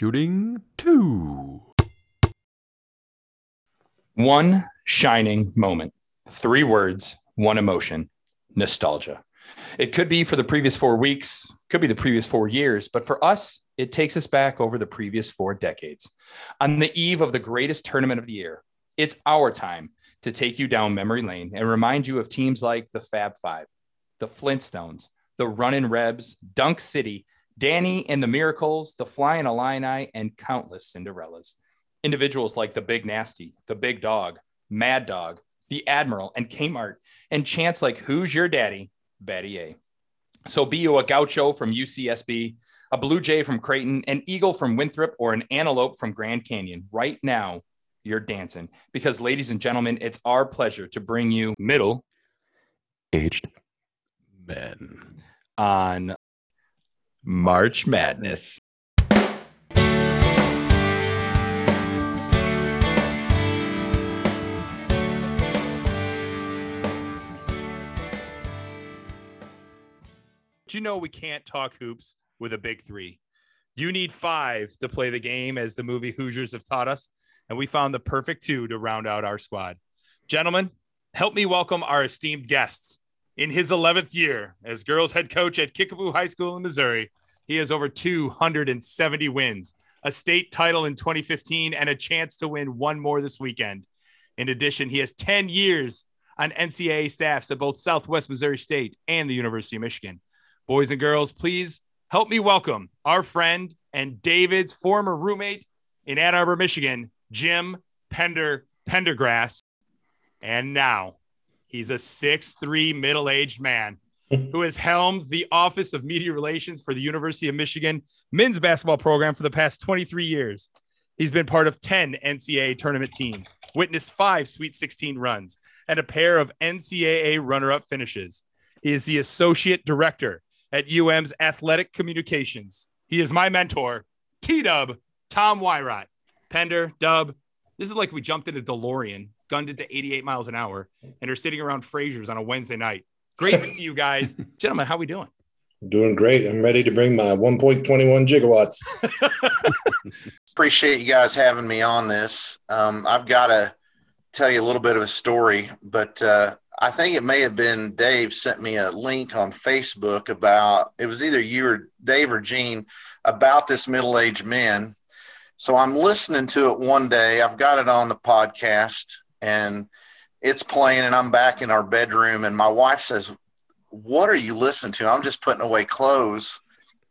Shooting two. One shining moment, three words, one emotion nostalgia. It could be for the previous four weeks, could be the previous four years, but for us, it takes us back over the previous four decades. On the eve of the greatest tournament of the year, it's our time to take you down memory lane and remind you of teams like the Fab Five, the Flintstones, the Runnin' Rebs, Dunk City, Danny and the Miracles, the Flying Illini, and countless Cinderellas. Individuals like the Big Nasty, the Big Dog, Mad Dog, the Admiral, and Kmart, and chants like Who's Your Daddy? Batty A. So be you a gaucho from UCSB, a blue jay from Creighton, an eagle from Winthrop, or an antelope from Grand Canyon. Right now, you're dancing. Because, ladies and gentlemen, it's our pleasure to bring you middle Aged men. on March Madness. Do you know we can't talk hoops with a big three? You need five to play the game, as the movie Hoosiers have taught us. And we found the perfect two to round out our squad. Gentlemen, help me welcome our esteemed guests. In his 11th year as girls head coach at Kickapoo High School in Missouri, he has over 270 wins, a state title in 2015, and a chance to win one more this weekend. In addition, he has 10 years on NCAA staffs at both Southwest Missouri State and the University of Michigan. Boys and girls, please help me welcome our friend and David's former roommate in Ann Arbor, Michigan, Jim Pender Pendergrass. And now he's a six-three middle-aged man who has helmed the Office of Media Relations for the University of Michigan men's basketball program for the past 23 years. He's been part of 10 NCAA tournament teams, witnessed five Sweet 16 runs, and a pair of NCAA runner up finishes. He is the associate director at UM's Athletic Communications. He is my mentor, T Dub, Tom Wywrot. Pender, Dub, this is like we jumped into DeLorean, gunned it to 88 miles an hour, and are sitting around Fraser's on a Wednesday night. Great to see you guys. Gentlemen, how we doing? Doing great. I'm ready to bring my 1.21 gigawatts. appreciate you guys having me on this. Um, I've got to tell you a little bit of a story, but uh, I think it may have been Dave sent me a link on Facebook about it was either you or Dave or Gene about this middle aged men. So I'm listening to it one day. I've got it on the podcast and it's playing, and I'm back in our bedroom, and my wife says, What are you listening to? I'm just putting away clothes.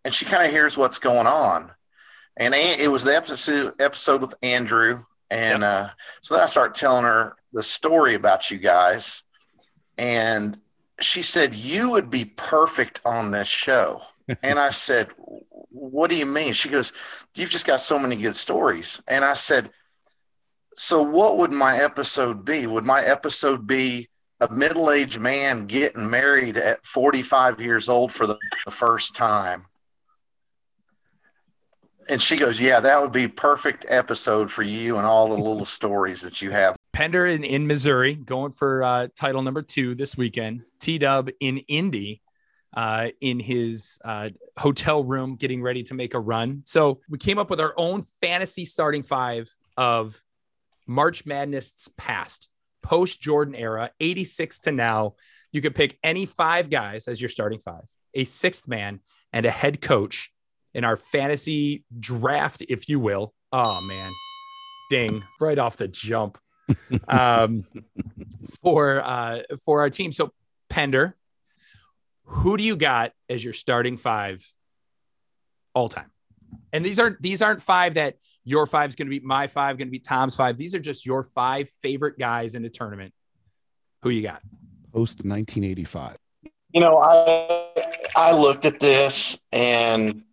And she kind of hears what's going on and it was the episode episode with Andrew, and yep. uh, so then I start telling her the story about you guys, and she said you would be perfect on this show, and I said, "What do you mean?" She goes, "You've just got so many good stories," and I said, "So what would my episode be? Would my episode be?" A middle aged man getting married at 45 years old for the, the first time and she goes, "Yeah, that would be perfect episode for you and all the little stories that you have." Pender in, in Missouri going for uh, title number two this weekend. T Dub in Indy uh, in his uh, hotel room getting ready to make a run. So we came up with our own fantasy starting five of March Madness past, post Jordan era, 86 to now. You could pick any five guys as your starting five, a sixth man, and a head coach in our fantasy draft, if you will. Oh man, ding right off the jump um, for uh, for our team. So Pender, who do you got as your starting five all time? And these aren't these aren't five that your five is going to be my five, going to be Tom's five. These are just your five favorite guys in the tournament. Who you got? Post 1985. You know, I I looked at this and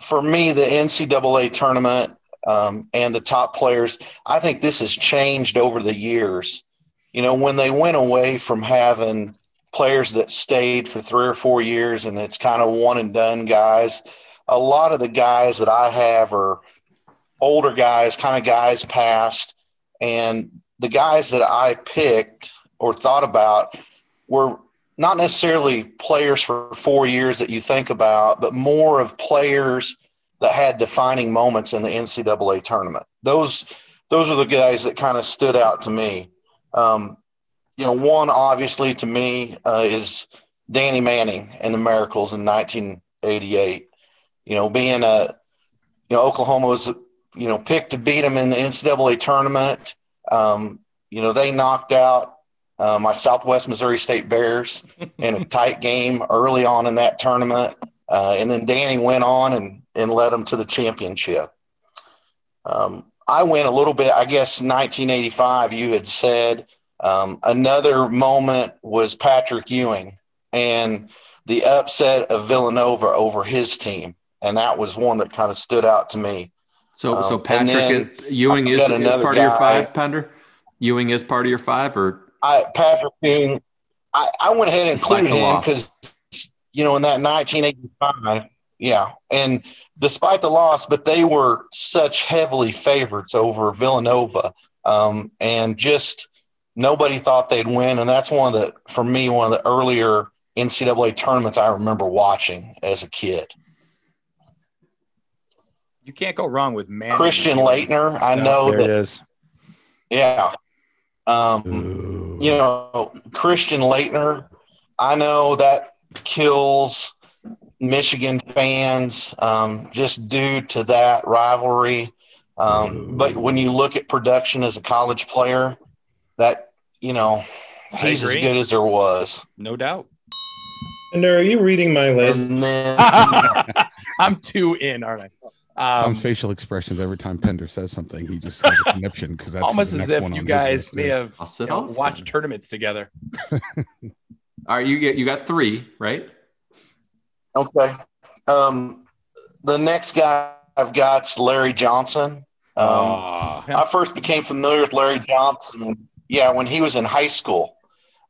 for me, the NCAA tournament um, and the top players, I think this has changed over the years. You know, when they went away from having players that stayed for three or four years and it's kind of one and done guys, a lot of the guys that I have are older guys, kind of guys past. And the guys that I picked or thought about were not necessarily players for four years that you think about, but more of players that had defining moments in the NCAA tournament. Those those are the guys that kind of stood out to me. Um, you know, one obviously to me uh, is Danny Manning and the Miracles in 1988. You know, being a you know Oklahoma was you know picked to beat them in the NCAA tournament. Um, you know, they knocked out uh, my Southwest Missouri State Bears in a tight game early on in that tournament. Uh, and then Danny went on and, and led them to the championship. Um, I went a little bit, I guess, 1985, you had said. Um, another moment was Patrick Ewing and the upset of Villanova over his team. And that was one that kind of stood out to me. So, Um, so Patrick, Ewing is, is part of your five, Pender? Ewing is part of your five, or I Patrick Ewing, I, I went ahead and Despite included him because you know in that 1985, yeah, and despite the loss, but they were such heavily favorites over Villanova, um, and just nobody thought they'd win, and that's one of the for me one of the earlier NCAA tournaments I remember watching as a kid. You can't go wrong with man. Christian Laettner, I Yeah, know there it that, is. yeah. Um, you know, Christian Laettner, I know that kills Michigan fans um, just due to that rivalry. Um, but when you look at production as a college player, that, you know, he's as good as there was. No doubt. And are you reading my list? And then, I'm too in, aren't I? Um, Tom's facial expressions every time Pender says something, he just has a conniption because that's almost as if you guys may too. have you know, watched tournaments together. all right, you get you got three, right? okay. Um, the next guy I've got's Larry Johnson. Um, Oh, I first became familiar with Larry Johnson, yeah, when he was in high school.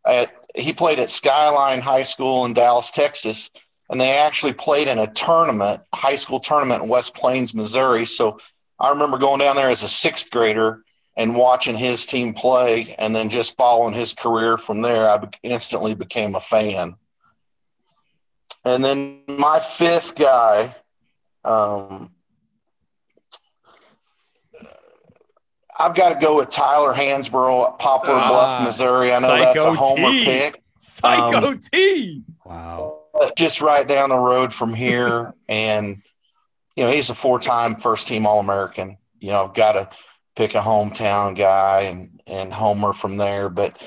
At he played at Skyline High School in Dallas, Texas, and they actually played in a tournament, high school tournament in West Plains, Missouri. So I remember going down there as a sixth grader and watching his team play, and then just following his career from there. I instantly became a fan. And then my fifth guy, um, I've got to go with Tyler Hansbrough at Poplar Bluff, Missouri. I know that's a homer T. pick, Psycho um, T. Wow. Just right down the road from here. and, you know, he's a four time first team All American. You know, I've got to pick a hometown guy and, and homer from there. But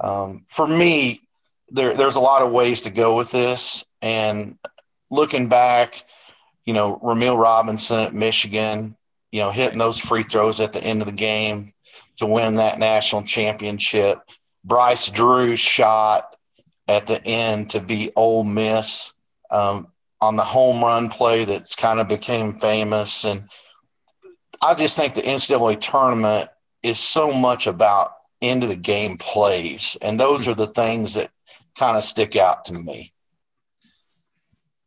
um, for me, there, there's a lot of ways to go with this. And looking back, you know, Rumeal Robinson at Michigan, you know, hitting those free throws at the end of the game to win that national championship. Bryce Drew's shot at the end to beat Ole Miss um, on the home run play that's kind of became famous. And I just think the NCAA tournament is so much about end of the game plays. And those are the things that kind of stick out to me.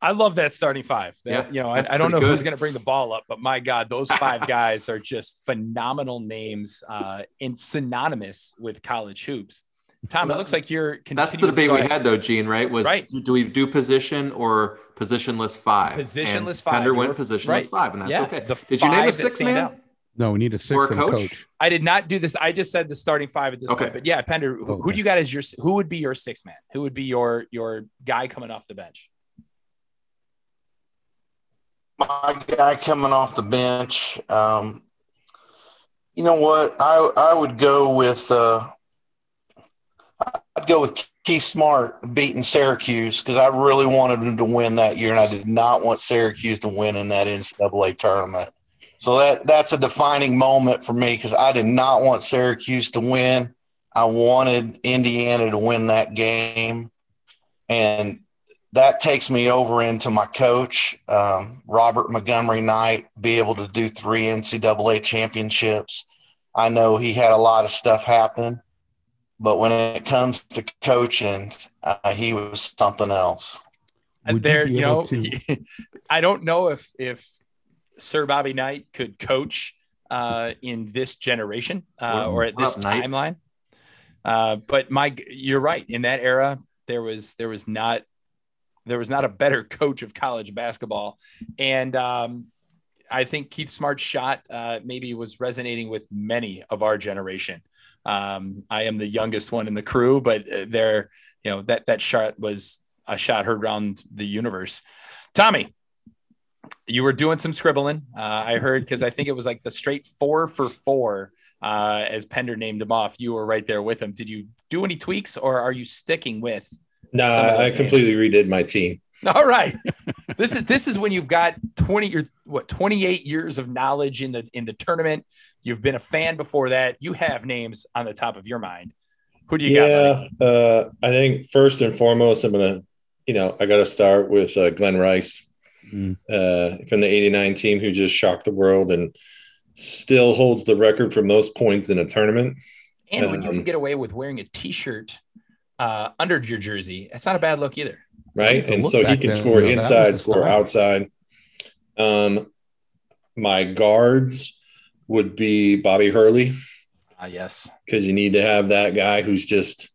I love that starting five. That- Yeah, you know, I, I don't know pretty who's going to bring the ball up, but my God, those five guys are just phenomenal names uh, and synonymous with college hoops. Tom, it looks like you're. That's the debate we had though, Gene. Right? Was Right. do we do position or positionless five? Positionless and five. Pender went were- positionless right. five, and that's Yeah, okay. the Did you name a that six man? out. No, we need a six Or a and coach? coach. I did not do this. I just said the starting five at this Okay. point. But yeah, Pender, who, who do you got as your who would be your six man? Who would be your your guy coming off the bench? my guy coming off the bench. Um, you know what? I I would go with uh, I'd go with Keith Smart beating Syracuse because I really wanted him to win that year, and I did not want Syracuse to win in that NCAA tournament. So that that's a defining moment for me because I did not want Syracuse to win. I wanted Indiana to win that game, and that takes me over into my coach, um, Robert Montgomery Knight, be able to do three NCAA championships. I know he had a lot of stuff happen, but when it comes to coaching, uh, he was something else. And Would you there, be you, know, to- I don't know if if Sir Bobby Knight could coach uh, in this generation uh, or at this Knight? timeline. Uh, but Mike, you're right. In that era, there was there was not there was not a better coach of college basketball, and um, I think Keith Smart's shot uh, maybe was resonating with many of our generation. Um, I am the youngest one in the crew, but uh, there, you know, that that shot was a shot heard around the universe. Tommy, you were doing some scribbling. Uh, I heard because I think it was like the straight four for four uh, as Pender named him off. You were right there with him. Did you do any tweaks, or are you sticking with? No, I completely redid my team. All right. This is this is when you've got 20 or what 28 years of knowledge in the in the tournament. You've been a fan before that. You have names on the top of your mind. Who do you got? yeah, uh, I think first and foremost, I'm gonna, you know, I got to start with uh, Glen Rice Mm. uh, from the '89 team, who just shocked the world and still holds the record for most points in a tournament. And when you um, can get away with wearing a t-shirt uh, under your jersey, it's not a bad look either. Right? And so he can then, score you know, inside, score outside. Um, my guards would be Bobby Hurley Uh, yes. because you need to have that guy who's just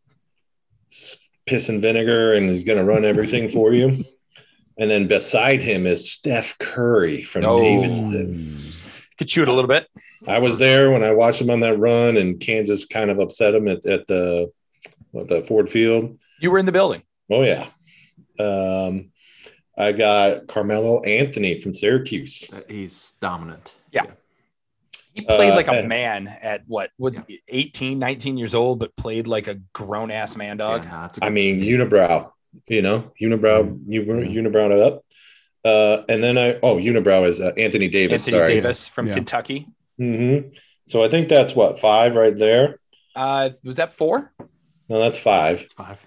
s- piss and vinegar and is going to run everything for you. And then beside him is Steph Curry from Oh. Davidson. Could shoot a little bit. I was there when I watched him on that run, and Kansas kind of upset him at, at the what, the Ford Field. You were in the building. Oh yeah. Um, I got Carmelo Anthony from Syracuse. Uh, He's dominant. Yeah. He played Uh, like a and- man at what was he, 18, 19 years old, but played like a grown ass man dog. Yeah, no, it's a I good- mean, unibrow. You know, unibrow, you unibrow it up. Uh, and then I oh unibrow is uh, Anthony Davis. Anthony sorry. Davis from Yeah. Kentucky. hmm So I think that's what five right there. Uh, was that four? No, that's five. it's five.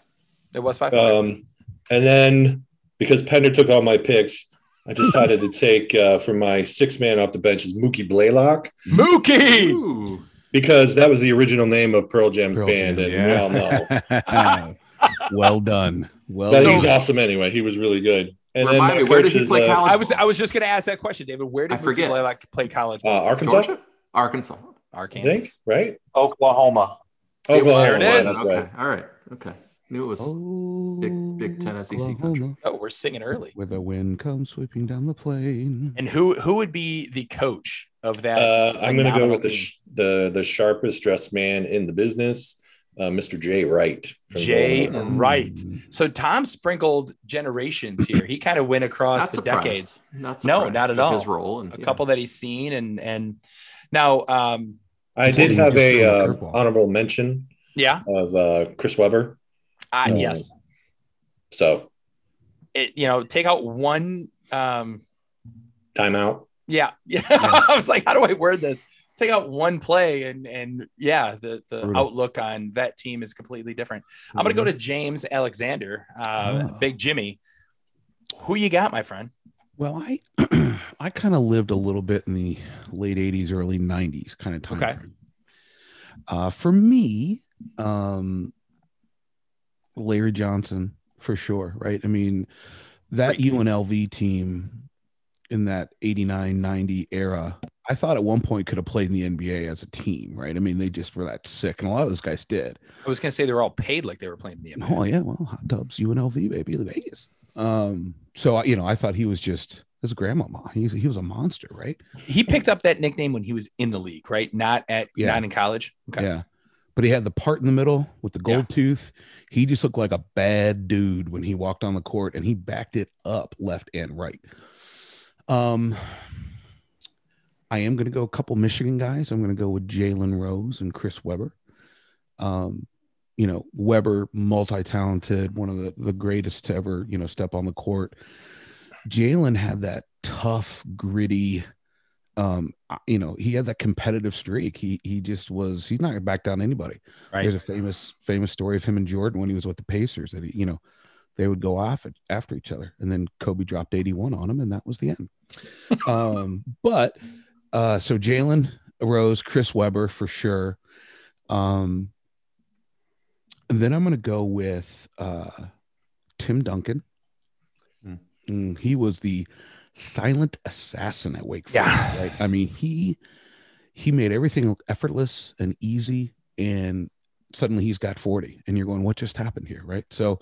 It was five. Um, and then because Pender took all my picks, I decided to take uh, for my six man off the bench is Mookie Blaylock Mookie. Ooh. because that was the original name of Pearl Jam's Pearl band, Jam, and we all know. well done. Well But done. he's awesome anyway. He was really good. And Remind my me, where did coach he is, play uh, college? I was I was just gonna ask that question, David. Where did I Mookie. Blaylock play college? Uh, Arkansas, Georgia? Arkansas. Arkansas. think, right? Oklahoma. Oklahoma. There it is. that's Okay. right. All right. Okay. Knew it was. Big- Big Ten SEC country. Oh, we're singing early. With the wind comes sweeping down the plain. And who who would be the coach of that? Uh, I'm going to go with the, sh- the the sharpest dressed man in the business, uh, Mr. Jay Wright. Jay Villanova. Wright. Mm. So Tom sprinkled generations here. He kind of went across the surprised. decades. Not No, not at all. His role and A yeah. couple that he's seen and and now um I did have a uh, honorable mention yeah, of uh, Chris Webber. Uh, No. yes. So It, you know, take out one um timeout. yeah. Yeah. I was like, how do I word this? Take out one play and and yeah, the the Brutal. outlook on that team is completely different. I'm gonna go to James Alexander, uh, Oh. Big Jimmy. Who you got, my friend? Well, I I kind of lived a little bit in the late '80s, early '90s kind of time Okay. Uh, for me, um, Larry Johnson for sure, right? I mean, that. UNLV team in that 89 90 era, I thought at one point could have played in the NBA as a team, right? I mean, they just were that sick, and a lot of those guys did. I was gonna say they were all paid like they were playing in the NBA. Oh yeah, well, hot tubs, UNLV, baby, the Vegas. Um, so I- you know, I thought he was just his grandmama. He was, he was a monster, right? He picked up that nickname when he was in the league, right? Not at Yeah. not in college. Okay. Yeah. But he had the part in the middle with the gold tooth. He just looked like a bad dude when he walked on the court and he backed it up left and right. Um I am going to go a couple Michigan guys. I'm going to go with Jalen Rose and Chris Webber. Um, you know, Webber, multi-talented, one of the, the greatest to ever, you know, step on the court. Jalen had that tough, gritty, um, you know, he had that competitive streak. He he just was. He's not gonna back down to anybody. Right. There's a famous famous story of him and Jordan when he was with the Pacers that he, you know they would go off at, after each other, and then Kobe dropped 81 on him, and that was the end. um, but uh, so Jalen Rose, Chris Webber for sure. Um, and then I'm gonna go with uh, Tim Duncan. Hmm. Mm, he was the silent assassin at Wake Yeah. Forest. Right? I mean, he he made everything look effortless and easy, and suddenly he's got 40, and you're going, what just happened here? Right. So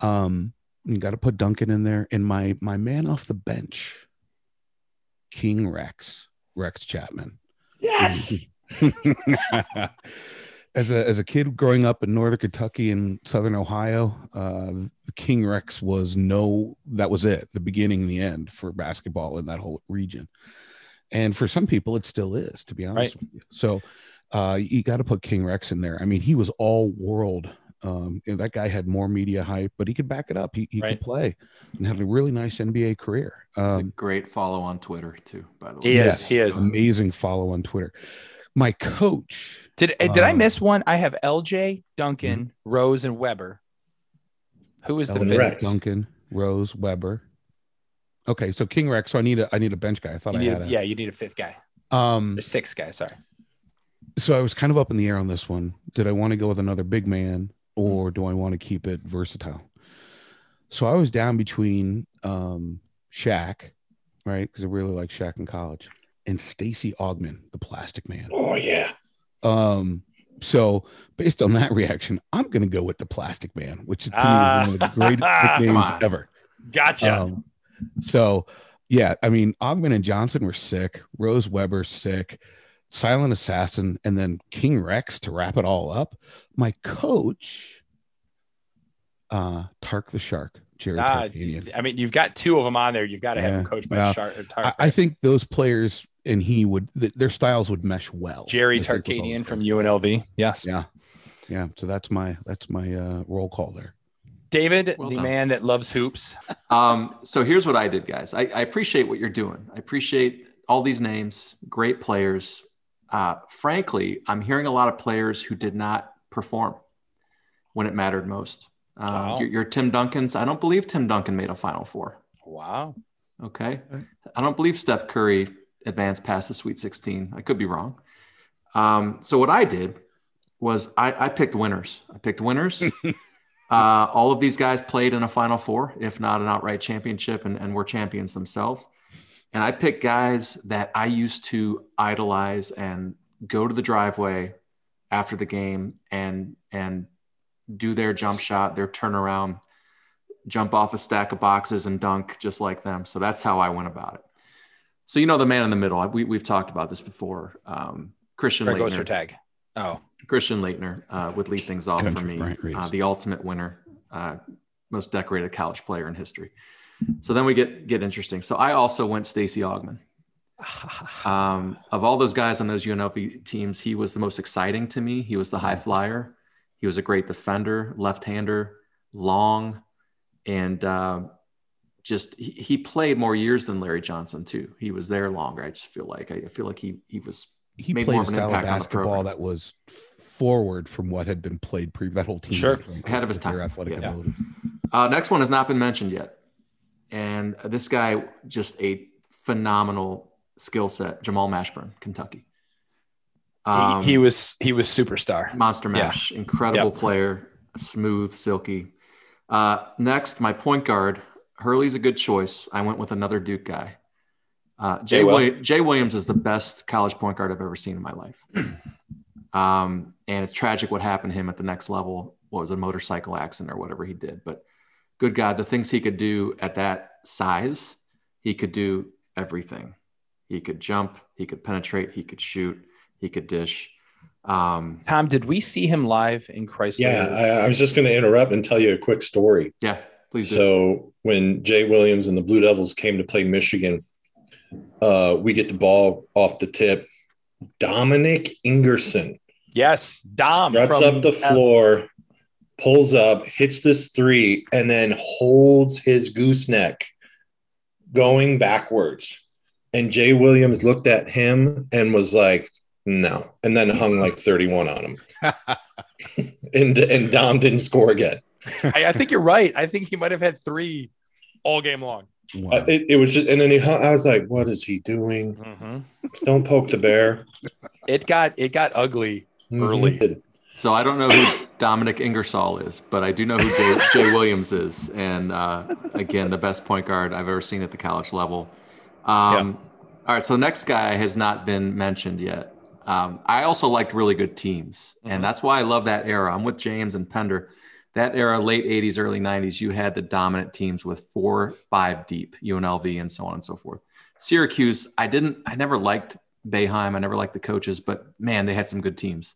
um you got to put Duncan in there. And my my man off the bench, King Rex, Rex Chapman. Yes. as a as a kid growing up in northern Kentucky and southern Ohio, uh, King Rex was no that was it, the beginning and the end for basketball in that whole region. And for some people, it still is, to be honest Right. with you. So uh, you got to put King Rex in there. I mean, he was all world. Um, you that guy had more media hype, but he could back it up. He, he Right. could play and had a really nice NBA career. It's a Um, great follow on Twitter too, by the way. He is. He is. amazing follow on Twitter. My coach, Did uh, did I Um, miss one? I have LJ, Duncan, Rose, and Webber. Who is the fifth? Rex. Duncan, Rose, Webber. Okay, so King Rex. So I need a I need a bench guy. I thought You I need, had a yeah, you need a fifth guy. Um, Or sixth guy. Sorry. so I was kind of up in the air on this one. Did I want to go with another big man or do I want to keep it versatile? So I was down between um Shaq, right? Because I really like Shaq in college, and Stacey Augmon, the plastic man. Oh yeah. Um, so based on that reaction, I'm gonna go with the plastic man, which to me Ah. is one of the greatest nicknames ever. Gotcha. Um, so yeah, I mean, Augmon and Johnson were sick. Rose Webber sick. Silent Assassin, and then King Rex to wrap it all up. My coach, uh, Tark the Shark, Jerry Ah, Tarkanian. I mean, you've got two of them on there. You've got to have Yeah, them coached by well, Shark. I, I think those players and he would th- their styles would mesh well. Jerry I think, with all Tarkanian from. UNLV. Yes. Yeah, yeah. So that's my that's my uh, roll call there. David, Well the done. man that loves hoops. Um, so here's what I did, guys. I, I appreciate what you're doing. I appreciate all these names, great players. Uh, frankly, I'm hearing a lot of players who did not perform when it mattered most. Um, Wow. your, your Tim Duncans. I don't believe Tim Duncan made a Final Four. Wow. Okay. Okay. I don't believe Steph Curry advanced past the Sweet 16. I could be wrong. Um, so what I did was I, I picked winners. I picked winners. uh, all of these guys played in a Final Four, if not an outright championship, and, and were champions themselves. And I picked guys that I used to idolize and go to the driveway after the game and and do their jump shot, their turnaround, jump off a stack of boxes and dunk just like them. So that's how I went about it. So you know the man in the middle. We, we've talked about this before. Um, Christian Where goes your Laettner. tag? Oh, Christian Laettner uh, would lead things off for me. Uh, the ultimate winner, uh, most decorated college player in history. So then we get get interesting. So I also went Stacey Augmon. Um, of all those guys on those UNLV teams, he was the most exciting to me. He was the high flyer. He was a great defender, left-hander, long, and uh, just he, he played more years than Larry Johnson too. He was there longer. I just feel like I feel like he he was He Made played more a of an style impact on the basketball program. that was forward from what had been played pre that whole team. Sure. Ahead of his time. Athletic Yeah. ability. Uh, next one has not been mentioned yet. And this guy, just a phenomenal skill set. Jamal Mashburn, Kentucky. Um, he, he was he was superstar. monster yeah. mash, incredible player, smooth, silky. Uh, next, my point guard, Hurley's a good choice. I went with another Duke guy. Uh, Jay, Jay Will. Willi- Jay Williams is the best college point guard I've ever seen in my life. um, and it's tragic what happened to him at the next level. What was it, a motorcycle accident or whatever he did? But good God, the things he could do at that size, he could do everything. He could jump, he could penetrate, he could shoot, he could dish. Um, Tom, did we see him live in Crisler? Yeah, I, I was just going to interrupt and tell you a quick story. yeah, please do. So when Jay Williams and the Blue Devils came to play Michigan, uh, we get the ball off the tip. Dommanic Ingerson yes, Dom struts up the floor, pulls up, hits this three, and then holds his gooseneck going backwards. And Jay Williams looked at him and was like, no, and then hung like 31 on him. and and Dom didn't score again. I, I think you're right. I think he might have had three all game long. Wow. Uh, it, it was just, and then he, I was like, what is he doing? Mhm. Don't poke the bear. It got it got ugly. Mm-hmm. Early. So I don't know who Dominic Ingersoll is, but I do know who Jay, Jay Williams is, and uh, again, the best point guard I've ever seen at the college level. Um, All right, so the next guy has not been mentioned yet. Um, I also liked really good teams, Mhm. and that's why I love that era. I'm with James and Pender. That era, late 80s, early 90s, you had the dominant teams with four, five deep, UNLV, and so on and so forth. Syracuse, I didn't, I never liked Boeheim. I never liked the coaches, but man, they had some good teams.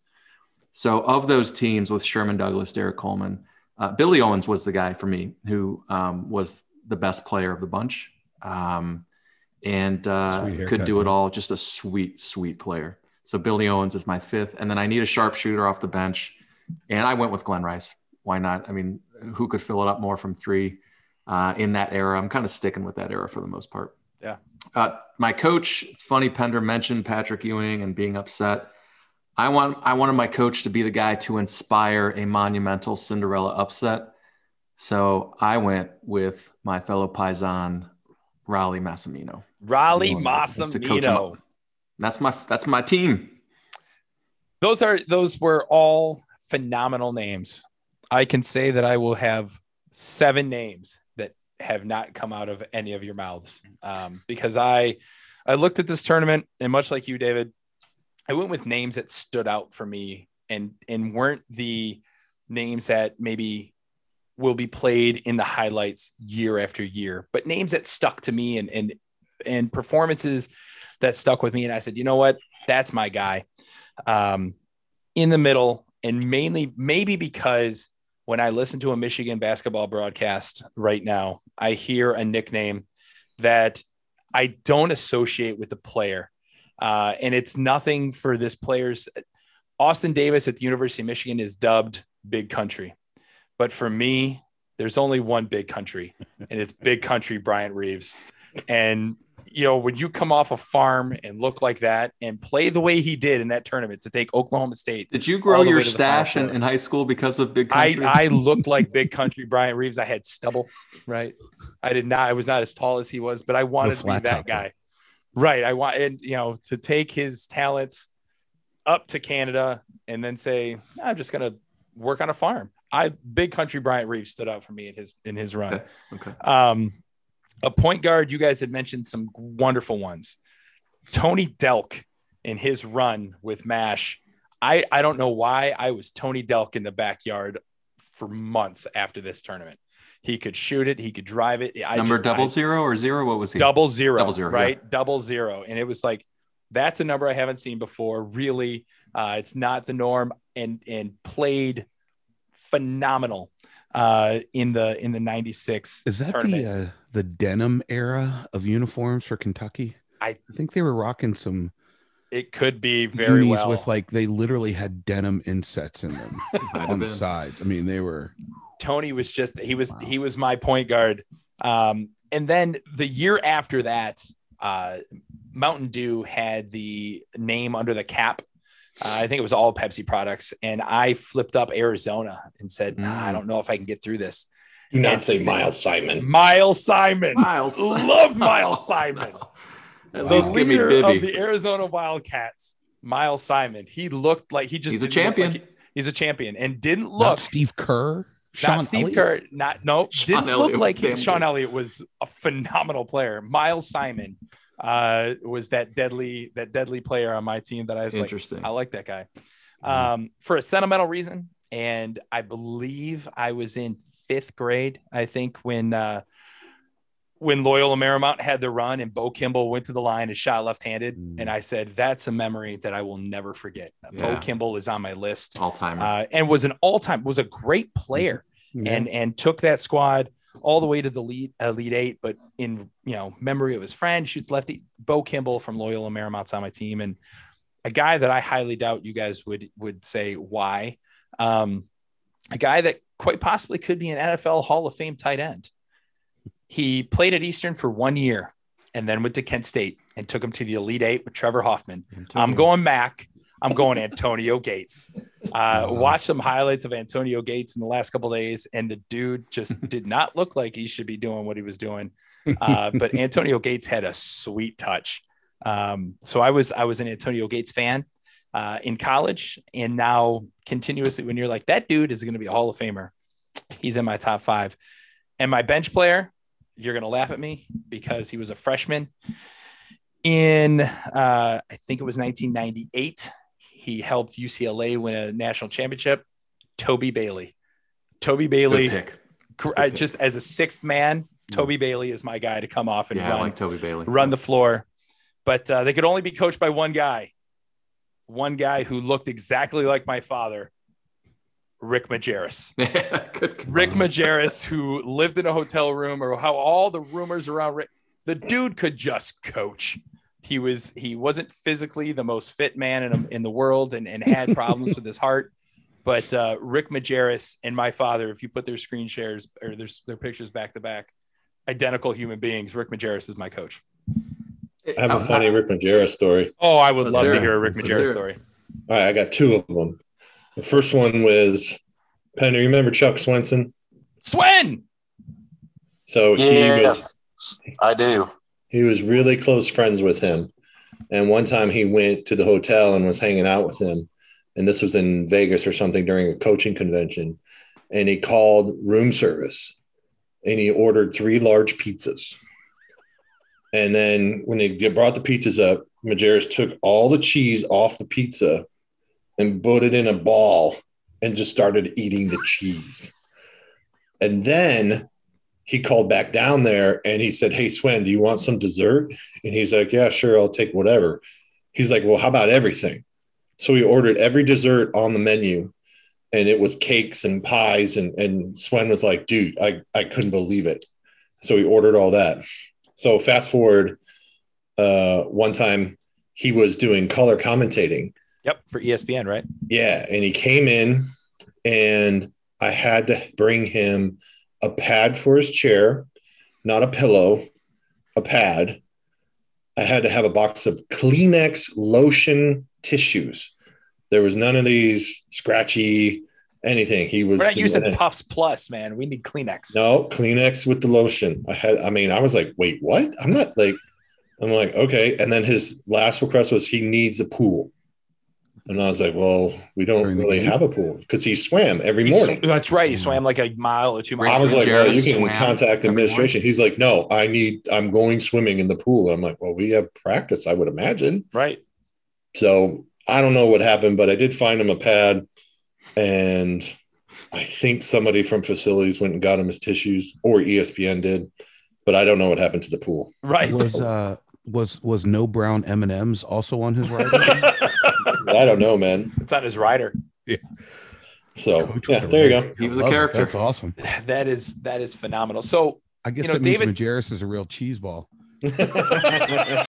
So, of those teams with Sherman Douglas, Derrick Coleman, uh, Billy Owens was the guy for me who um, was the best player of the bunch um, and uh, could do it all. Just a sweet, sweet player. So, Billy Owens is my fifth. And then I need a sharpshooter off the bench. And I went with Glen Rice why not? I mean, who could fill it up more from three uh, in that era? I'm kind of sticking with that era for the most part. Yeah. Uh, my coach, it's funny, Pender mentioned Patrick Ewing and being upset. I want I wanted my coach to be the guy to inspire a monumental Cinderella upset. So I went with my fellow Paisan, Rollie Massimino. Rollie Massimino. That's my that's my team. Those are those were all phenomenal names. I can say that I will have seven names that have not come out of any of your mouths um, because I I looked at this tournament and much like you, David, I went with names that stood out for me and and weren't the names that maybe will be played in the highlights year after year, but names that stuck to me and and and performances that stuck with me. And I said, you know what, that's my guy. Um, in the middle, and mainly maybe because when I listen to a Michigan basketball broadcast right now, I hear a nickname that I don't associate with the player. Uh, and it's nothing for this player's. Austin Davis at the University of Michigan is dubbed Big Country. But for me, there's only one big country, and it's Big Country Bryant Reeves. And you know, when you come off a farm and look like that and play the way he did in that tournament to take Oklahoma State. Did you grow your stash in, in, high school because of big country? I, I looked like big country Bryant Reeves. I had stubble, right? I did not, I was not as tall as he was, but I wanted to be that guy. Right. I want, and you know, to take his talents up to Canada and then say, I'm just going to work on a farm. I big country Bryant Reeves stood out for me in his, in his run. Okay. okay. Um, a point guard, you guys had mentioned some wonderful ones. Tony Delk in his run with MASH. I, I don't know why I was Tony Delk in the backyard for months after this tournament. He could shoot it, he could drive it. I Number just, double I, zero or zero? What was he? Double zero. Double zero, right? Yeah. Double zero. And it was like, that's a number I haven't seen before. Really, uh, it's not the norm, and and played phenomenal uh, in the in the '96. Is that tournament. the uh, the denim era of uniforms for Kentucky? I, I think they were rocking some. It could be very well with like they literally had denim insets in them on the sides. I mean, they were. Tony was just he was wow. he was my point guard. Um, and then the year after that, uh, Mountain Dew had the name under the cap uh, I think it was all Pepsi products. And I flipped up Arizona and said, nah, I mm. don't know if I can get through this. Do not and say Miles Simon. Miles Simon. Miles. Love Miles Simon. At the least give me Bibby. of the Arizona Wildcats, Miles Simon. He looked like he just he's a champion. Like he, he's a champion and didn't look not Steve Kerr. Sean not Steve Elliott? Kerr. Not no. Sean didn't Elliott look like he, Sean Elliott was a phenomenal player. Miles Simon uh, was that deadly that deadly player on my team that I was Interesting. like, I like that guy. Mm-hmm. Um, for a sentimental reason, and I believe I was in fifth grade. I think when uh, when Loyola Marymount had the run and Bo Kimble went to the line and shot left-handed, mm. and I said that's a memory that I will never forget. Yeah. Bo Kimble is on my list, all time, uh, and was an all-time was a great player, mm-hmm. and and took that squad all the way to the lead elite eight, but in you know memory of his friend, shoots lefty. Bo Kimble from Loyola Marymount's on my team, and a guy that I highly doubt you guys would would say why. Um, a guy that quite possibly could be an NFL Hall of Fame tight end. He played at Eastern for one year and then went to Kent State and took him to the Elite Eight with Trevor Huffman. Antonio. I'm going Mac. I'm going Antonio Gates. Uh, watched some highlights of Antonio Gates in the last couple days, and the dude just did not look like he should be doing what he was doing. Uh, but Antonio Gates had a sweet touch. Um, so I was I was an Antonio Gates fan uh, in college, and now continuously when you're like that dude is going to be a Hall of Famer, he's in my top five. And my bench player, you're going to laugh at me because he was a freshman in uh, I think it was 1998 he helped UCLA win a national championship. Toby Bailey. Toby Good Bailey, cr- uh, just as a sixth man, Toby Bailey is my guy to come off and Yeah, I run like Toby Bailey. run the floor. But uh, they could only be coached by one guy, one guy who looked exactly like my father, Rick Majerus. Good. Rick Majerus, who lived in a hotel room, or how all the rumors around Rick, the dude could just coach. He was he wasn't physically the most fit man in, in the world, and, and had problems with his heart. But uh, Rick Majerus and my father, if you put their screen shares or their their pictures back to back, identical human beings. Rick Majerus is my coach. I have a funny Rick Majerus story. Oh, I would Let's love hear to hear a Rick Let's Majerus story. All right, I got two of them. The first one was Penny. You remember Chuck Swenson? Swen. So he Yeah. was I do. he was really close friends with him. And one time he went to the hotel and was hanging out with him. And this was in Vegas or something during a coaching convention. And he called room service and he ordered three large pizzas. And then when they brought the pizzas up, Majerus took all the cheese off the pizza and put it in a ball and just started eating the cheese. And then he called back down there and he said, Hey, Swen, do you want some dessert? And he's like, Yeah, sure, I'll take whatever. He's like, Well, how about everything? So he ordered every dessert on the menu and it was cakes and pies. And, and Swen was like, Dude, I, I couldn't believe it. So he ordered all that. So fast forward, uh, one time he was doing color commentating Yep, for ESPN, right? yeah, and he came in, and I had to bring him a pad for his chair, not a pillow, a pad. I had to have a box of Kleenex lotion tissues. There was none of these scratchy anything. He was We're not using demanding- Puffs Plus, man. We need Kleenex. no Kleenex with the lotion. I had, I mean, I was like, wait, what? I'm not like, I'm like, okay. And then his last request was he needs a pool. And I was like, well, we don't During really have a pool because he swam every He morning. sw- that's right. He swam like a mile or two miles. I was like, well, you can contact administration. He's like, no, I need, I'm going swimming in the pool. I'm like, well, we have practice, I would imagine. right. So I don't know what happened, but I did find him a pad. And I think somebody from facilities went and got him his tissues, or ESPN did. But I don't know what happened to the pool. Right. Was uh was was no brown M and M's also on his rider? I don't know, man. it's on his rider. So yeah, with a there you go. He was a Love it. character. That's awesome. That is that is phenomenal. So I guess You know, that means David- Majerus is a real cheese ball.